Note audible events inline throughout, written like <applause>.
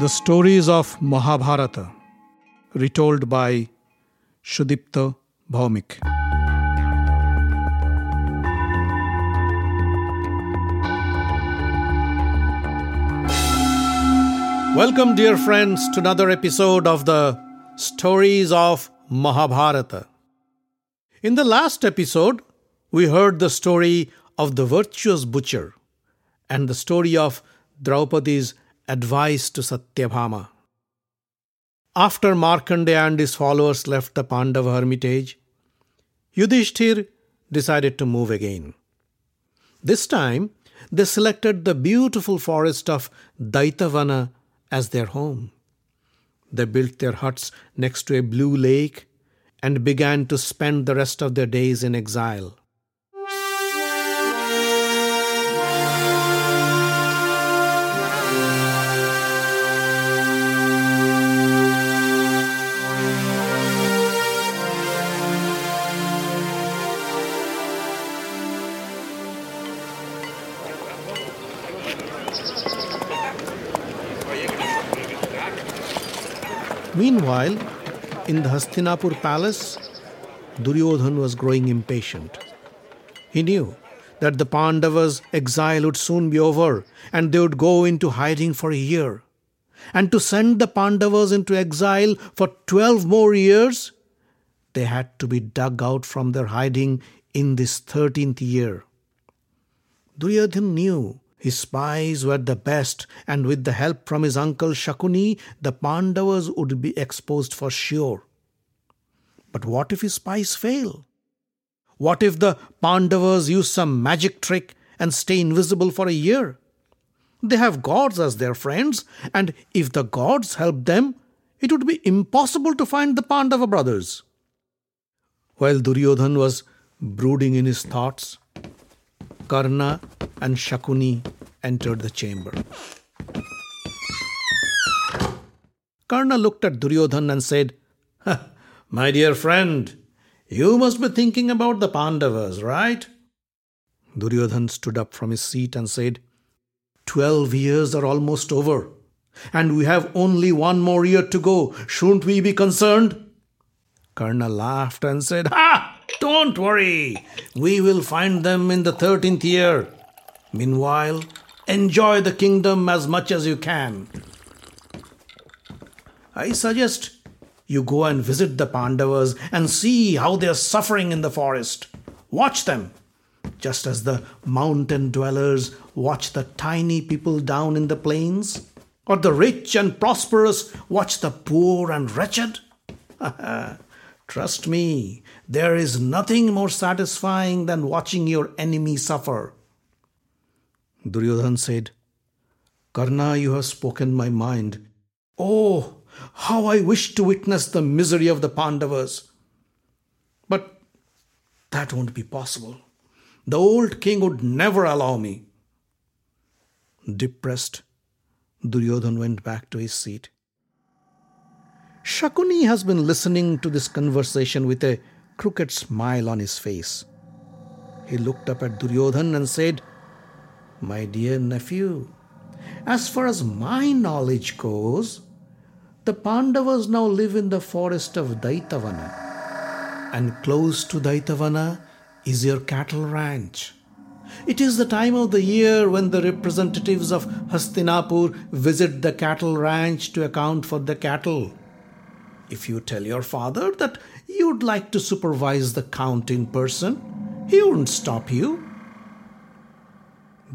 The stories of Mahabharata, retold by Shudipta Bhawmik. Welcome, dear friends, to another episode of the Stories of Mahabharata. In the last episode, we heard the story of the virtuous butcher and the story of Draupadi's advice to Satyabhama. After Markandeya and his followers left the Pandava hermitage, Yudhishthir decided to move again. This time, they selected the beautiful forest of Dwaitavana as their home. They built their huts next to a blue lake and began to spend the rest of their days in exile. Meanwhile, in the Hastinapur palace, Duryodhan was growing impatient. He knew that the Pandavas' exile would soon be over and they would go into hiding for a year. And to send the Pandavas into exile for 12 more years, they had to be dug out from their hiding in this 13th year. Duryodhan knew his spies were the best, and with the help from his uncle Shakuni, the Pandavas would be exposed for sure. But what if his spies fail? What if the Pandavas use some magic trick and stay invisible for a year? They have gods as their friends, and if the gods help them, it would be impossible to find the Pandava brothers. While Duryodhan was brooding in his thoughts, Karna and Shakuni entered the chamber. Karna looked at Duryodhan and said, My dear friend, you must be thinking about the Pandavas, right? Duryodhan stood up from his seat and said, Twelve years are almost over, and we have only one more year to go. Shouldn't we be concerned? Karna laughed and said, Ha! Don't worry, we will find them in the 13th year. Meanwhile, enjoy the kingdom as much as you can. I suggest you go and visit the Pandavas and see how they are suffering in the forest. Watch them, just as the mountain dwellers watch the tiny people down in the plains, or the rich and prosperous watch the poor and wretched. <laughs> Trust me, there is nothing more satisfying than watching your enemy suffer. Duryodhan said, Karna, you have spoken my mind. Oh, how I wish to witness the misery of the Pandavas. But that won't be possible. The old king would never allow me. Depressed, Duryodhan went back to his seat. Shakuni has been listening to this conversation with a crooked smile on his face. He looked up at Duryodhan and said, My dear nephew, as far as my knowledge goes, the Pandavas now live in the forest of Dwaitavana, and close to Dwaitavana is your cattle ranch. It is the time of the year when the representatives of Hastinapur visit the cattle ranch to account for the cattle. If you tell your father that you'd like to supervise the count in person, he wouldn't stop you.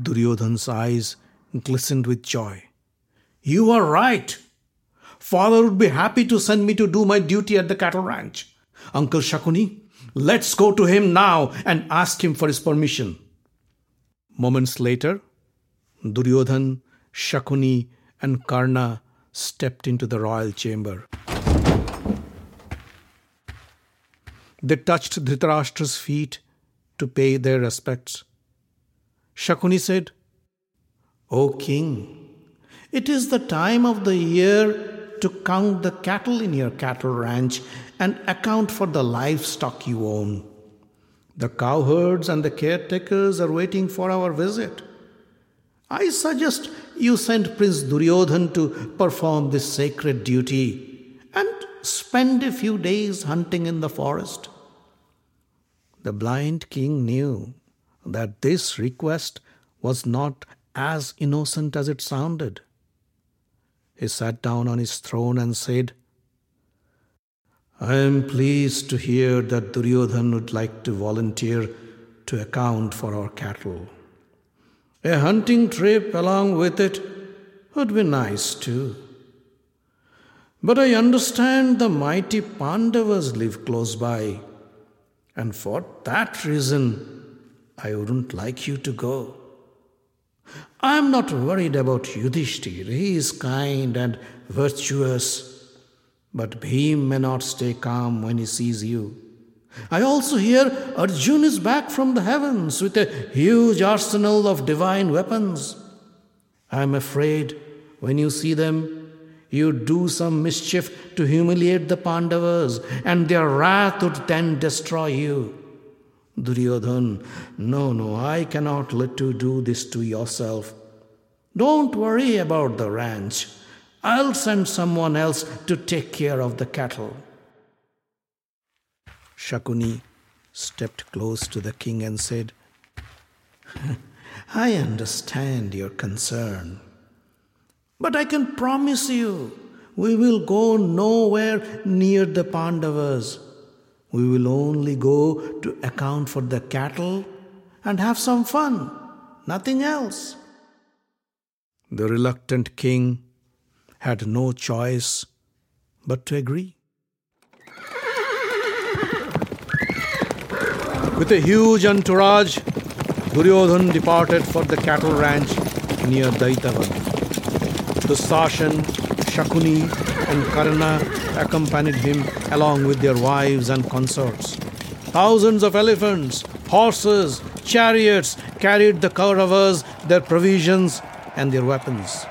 Duryodhan's eyes glistened with joy. You are right. Father would be happy to send me to do my duty at the cattle ranch. Uncle Shakuni, Let's go to him now and ask him for his permission. Moments later, Duryodhan, Shakuni, and Karna stepped into the royal chamber. They touched Dhritarashtra's feet to pay their respects. Shakuni said, O king, it is the time of the year to count the cattle in your cattle ranch and account for the livestock you own. The cowherds and the caretakers are waiting for our visit. I suggest you send Prince Duryodhan to perform this sacred duty and spend a few days hunting in the forest. The blind king knew that this request was not as innocent as it sounded. He sat down on his throne and said, I am pleased to hear that Duryodhan would like to volunteer to account for our cattle. A hunting trip along with it would be nice too. But I understand the mighty Pandavas live close by, and for that reason I wouldn't like you to go. I am not worried about Yudhishthir. He is kind and virtuous, but Bhim may not stay calm when he sees you. I also hear Arjun is back from the heavens with a huge arsenal of divine weapons. I am afraid when you see them, you do some mischief to humiliate the Pandavas, and their wrath would then destroy you. Duryodhan, no, no, I cannot let you do this to yourself. Don't worry about the ranch. I'll send someone else to take care of the cattle. Shakuni stepped close to the king and said, <laughs> I understand your concern, but I can promise you we will go nowhere near the Pandavas. We will only go to account for the cattle and have some fun, nothing else. The reluctant king had no choice but to agree. With a huge entourage, Duryodhan departed for the cattle ranch near Dwaitavan. Dusashan, Shakuni, and Karna accompanied him along with their wives and consorts. Thousands of elephants, horses, chariots carried the Kauravas, their provisions, and their weapons.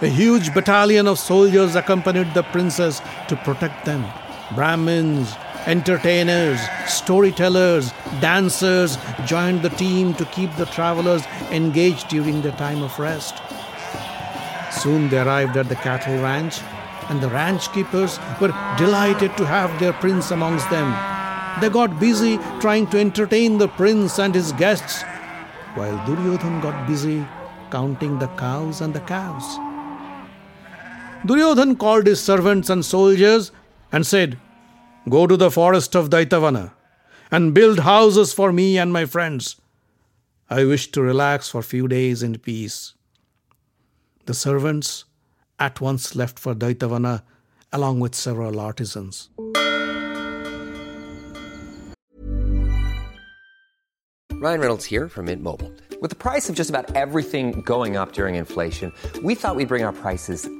A huge battalion of soldiers accompanied the princess to protect them. Brahmins, entertainers, storytellers, dancers joined the team to keep the travelers engaged during their time of rest. Soon they arrived at the cattle ranch, and the ranch keepers were delighted to have their prince amongst them. They got busy trying to entertain the prince and his guests, while Duryodhan got busy counting the cows and the calves. Duryodhan called his servants and soldiers and said, Go to the forest of Dwaitavana and build houses for me and my friends. I wish to relax for a few days in peace. The servants at once left for Dwaitavana along with several artisans. Ryan Reynolds here from Mint Mobile. With the price of just about everything going up during inflation, we thought we'd bring our prices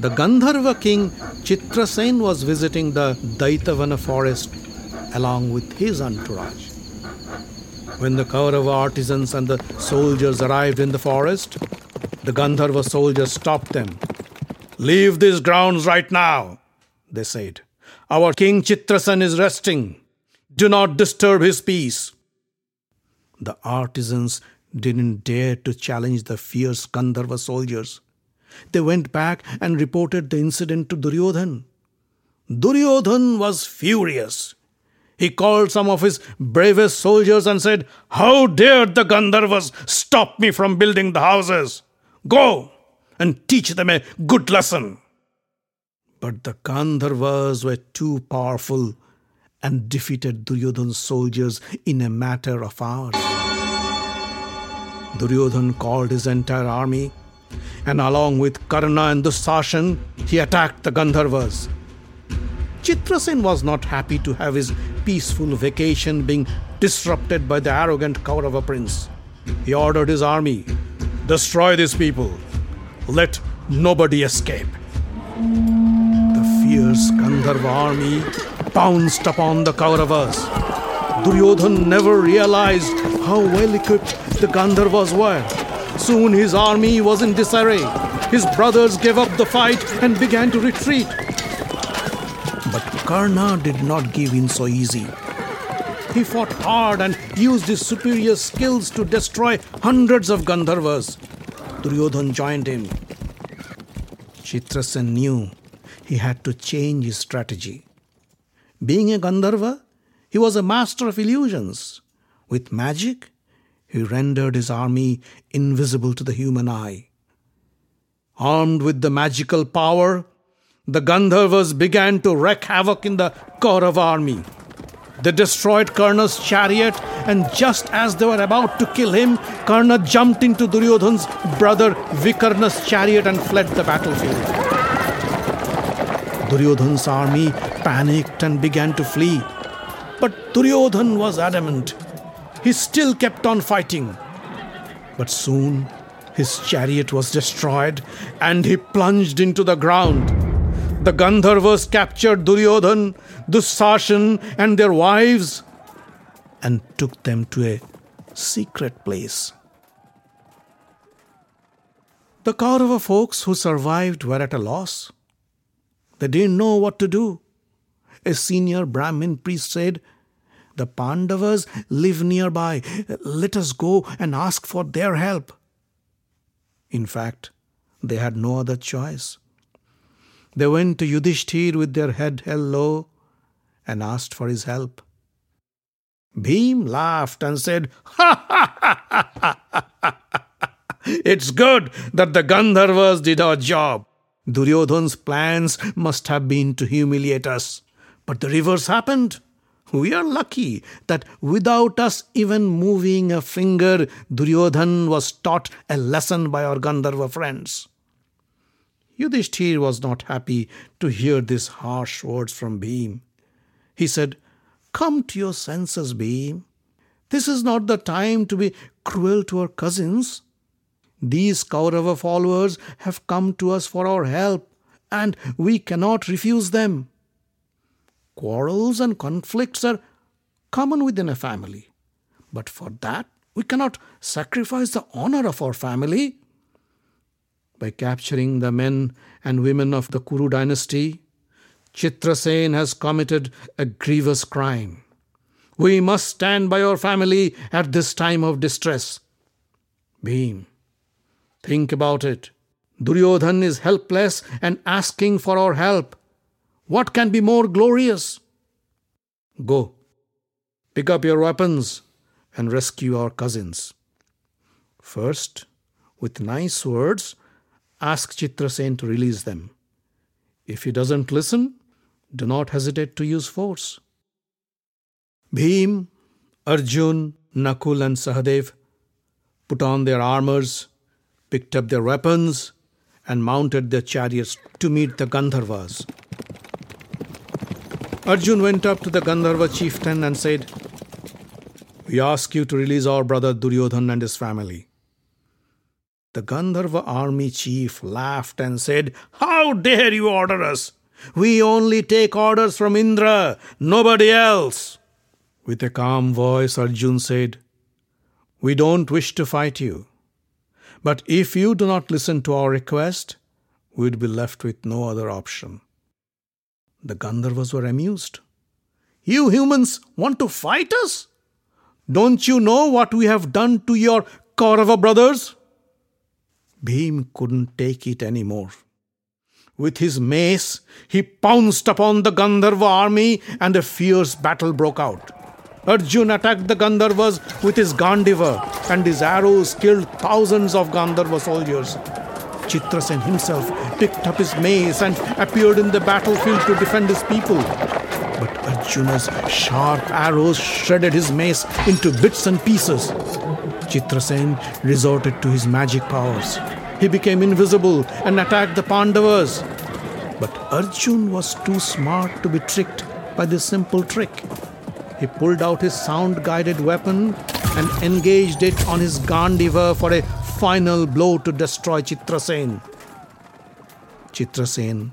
the Gandharva king Chitrasen was visiting the Dwaitavana forest along with his entourage. When the Kaurava artisans and the soldiers arrived in the forest, the Gandharva soldiers stopped them. Leave these grounds right now, they said. Our king Chitrasen is resting. Do not disturb his peace. The artisans didn't dare to challenge the fierce Gandharva soldiers. They went back and reported the incident to Duryodhan. Duryodhan was furious. He called some of his bravest soldiers and said, How dared the Gandharvas stop me from building the houses? Go and teach them a good lesson. But the Gandharvas were too powerful and defeated Duryodhan's soldiers in a matter of hours. Duryodhan called his entire army, and along with Karna and Dusashan, he attacked the Gandharvas. Chitrasen was not happy to have his peaceful vacation being disrupted by the arrogant Kaurava prince. He ordered his army Destroy these people, let nobody escape. The fierce Gandharva army pounced upon the Kauravas. Duryodhan never realized how well equipped the Gandharvas were. Soon his army was in disarray. His brothers gave up the fight and began to retreat. But Karna did not give in so easy. He fought hard and used his superior skills to destroy hundreds of Gandharvas. Duryodhan joined him. Chitrasen knew he had to change his strategy. Being a Gandharva, he was a master of illusions. With magic, he rendered his army invisible to the human eye. Armed with the magical power, the Gandharvas began to wreak havoc in the Kaurava army. They destroyed Karna's chariot, and just as they were about to kill him, Karna jumped into Duryodhan's brother Vikarna's chariot and fled the battlefield. Duryodhan's army panicked and began to flee. But Duryodhan was adamant. He still kept on fighting. But soon his chariot was destroyed and he plunged into the ground the Gandharvas captured Duryodhan, Dusashan, and their wives and took them to a secret place. The Kaurava folks who survived were at a loss. They didn't know what to do. A senior Brahmin priest said, The Pandavas live nearby. Let us go and ask for their help. In fact, they had no other choice. They went to Yudhishthir with their head held low and asked for his help. Bhim laughed and said, Ha ha ha ha ha! It's good that the Gandharvas did our job. Duryodhan's plans must have been to humiliate us. But the reverse happened. We are lucky that without us even moving a finger, Duryodhan was taught a lesson by our Gandharva friends. Yudhishthir was not happy to hear these harsh words from Bhim. He said, Come to your senses, Bhim. This is not the time to be cruel to our cousins. These Kaurava followers have come to us for our help, and we cannot refuse them. Quarrels and conflicts are common within a family, but for that we cannot sacrifice the honor of our family by capturing the men and women of the Kuru dynasty, Chitrasen has committed a grievous crime. We must stand by our family at this time of distress. Bhim, think about it. Duryodhan is helpless and asking for our help. What can be more glorious? Go, pick up your weapons and rescue our cousins. First, with nice words, ask Chitrasen to release them. If he doesn't listen, do not hesitate to use force. Bhim, Arjun, Nakul, and Sahadev put on their armors, picked up their weapons, and mounted their chariots to meet the Gandharvas. Arjun went up to the Gandharva chieftain and said, We ask you to release our brother Duryodhan and his family. The Gandharva army chief laughed and said, How dare you order us? We only take orders from Indra, nobody else. With a calm voice, Arjun said, We don't wish to fight you. But if you do not listen to our request, we would be left with no other option. The Gandharvas were amused. You humans want to fight us? Don't you know what we have done to your Kaurava brothers? Bhim couldn't take it any more. With his mace, he pounced upon the Gandharva army and a fierce battle broke out. Arjun attacked the Gandharvas with his Gandiva, and his arrows killed thousands of Gandharva soldiers. Chitrasen himself picked up his mace and appeared in the battlefield to defend his people. But Arjuna's sharp arrows shredded his mace into bits and pieces. Chitrasen resorted to his magic powers. He became invisible and attacked the Pandavas. But Arjun was too smart to be tricked by this simple trick. He pulled out his sound guided weapon and engaged it on his Gandiva for a final blow to destroy Chitrasen. Chitrasen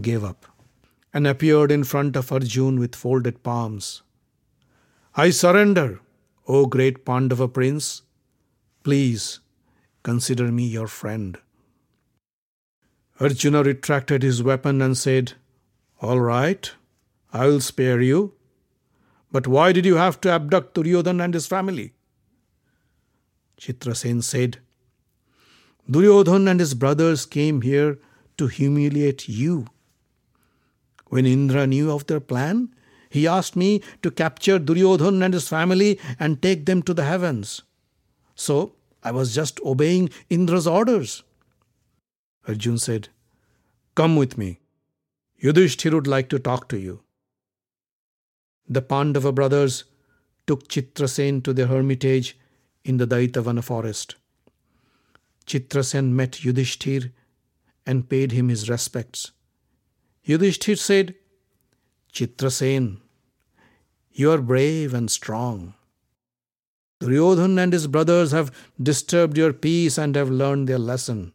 gave up and appeared in front of Arjun with folded palms. I surrender, O great Pandava prince. Please consider me your friend. Arjuna retracted his weapon and said, All right, I will spare you. But why did you have to abduct Duryodhan and his family? Chitrasen said, Duryodhan and his brothers came here to humiliate you. When Indra knew of their plan, he asked me to capture Duryodhan and his family and take them to the heavens. So I was just obeying Indra's orders. Arjun said, Come with me. Yudhishthir would like to talk to you. The Pandava brothers took Chitrasen to their hermitage in the Dwaitavana forest. Chitrasen met Yudhishthir and paid him his respects. Yudhishthir said, Chitrasen, you are brave and strong. Duryodhan and his brothers have disturbed your peace and have learned their lesson.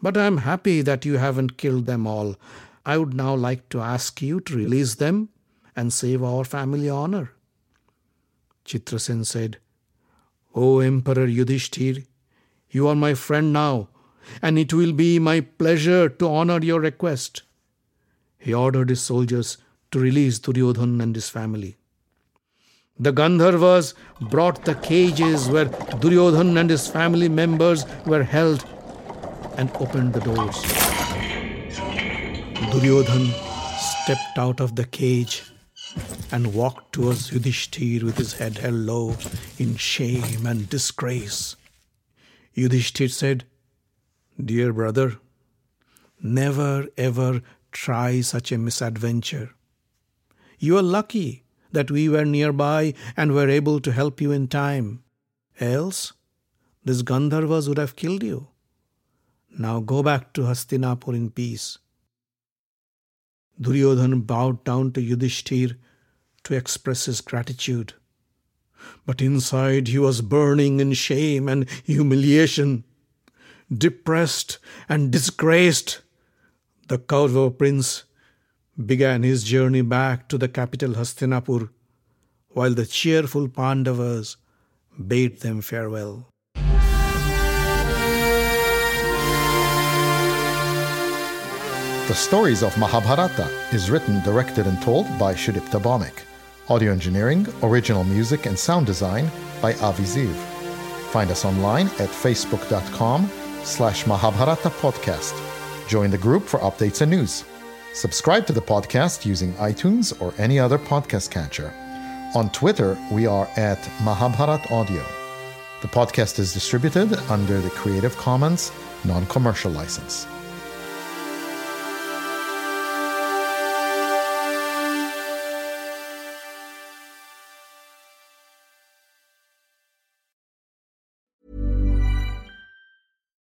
But I am happy that you haven't killed them all. I would now like to ask you to release them and save our family honor. Chitrasen said, O Emperor Yudhishthir, you are my friend now, and it will be my pleasure to honor your request. He ordered his soldiers to release Duryodhan and his family. The Gandharvas brought the cages where Duryodhan and his family members were held and opened the doors. Duryodhan stepped out of the cage and walked towards Yudhishthir with his head held low in shame and disgrace. Yudhishthir said, Dear brother, never ever try such a misadventure. You are lucky that we were nearby and were able to help you in time. Else, these Gandharvas would have killed you. Now go back to Hastinapur in peace. Duryodhan bowed down to Yudhishthir to express his gratitude. But inside he was burning in shame and humiliation. Depressed and disgraced, the Kaurava prince began his journey back to the capital Hastinapur, while the cheerful Pandavas bade them farewell. The Stories of Mahabharata is written, directed, and told by Sudipta Bhawmik. Audio engineering, original music, and sound design by Avi Ziv. Find us online at facebook.com slash Mahabharata Podcast. Join the group for updates and news. Subscribe to the podcast using iTunes or any other podcast catcher. On Twitter, we are at Mahabharat Audio. The podcast is distributed under the Creative Commons non commercial license.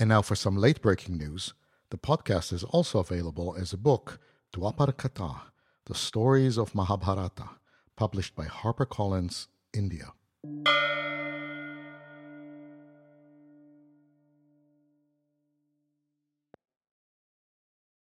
And now for some late breaking news. The podcast is also available as a book, Dwapar Katha, The Stories of Mahabharata, published by HarperCollins, India.